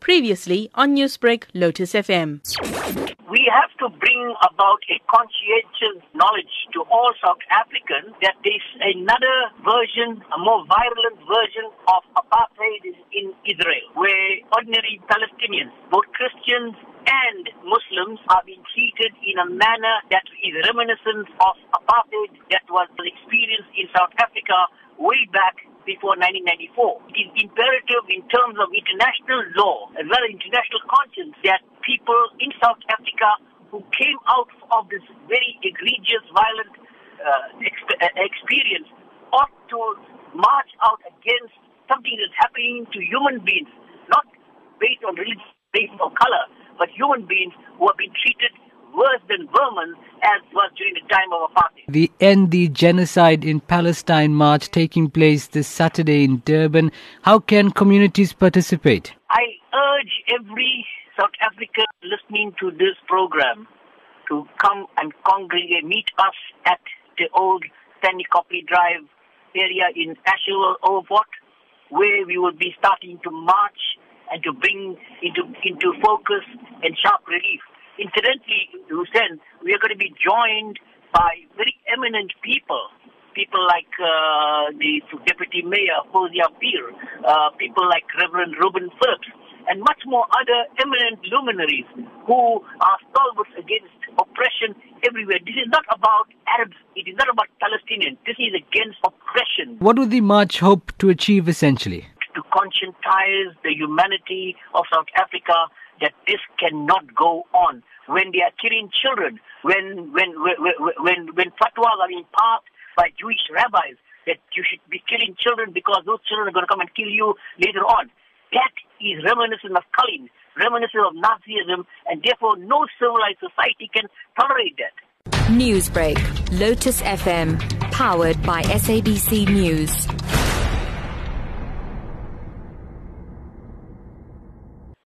Previously on Newsbreak, Lotus FM. we have to bring about a conscientious knowledge to all South Africans that there's another version, a more virulent version of apartheid in Israel, where ordinary Palestinians, both Christians and Muslims, are being treated in a manner that is reminiscent of apartheid that was experienced in South Africa way back before 1994. It is imperative in terms of international law as well as international conscience that people in South Africa who came out of this very egregious, violent uh, exp- uh, experience ought to march out against something that's happening to human beings, not based on religion, based on color, but human beings who have been treated worse than vermin as was during the time of apartheid. The End the Genocide in Palestine march taking place this Saturday in Durban. How can communities participate? I urge every South African listening to this program to come and congregate, meet us at the old Stanley Copley Drive area in Asherville, Overport, where we will be starting to march and to bring into, into focus and sharp relief. Incidentally, Hoosen, we are going to be joined by very eminent people people like uh, the Deputy Mayor, Fawzia Peer, uh, people like Reverend Rubin Phillips, and much more other eminent luminaries who are stalwarts against oppression everywhere. This is not about Arabs, it is not about Palestinians, this is against oppression. What would the march hope to achieve essentially? Conscientize the humanity of South Africa that this cannot go on. When they are killing children, when when when when, when fatwas are passed by Jewish rabbis that you should be killing children because those children are going to come and kill you later on. That is reminiscent of Stalin, reminiscent of Nazism, and therefore no civilized society can tolerate that. Newsbreak, Lotus FM, powered by SABC News.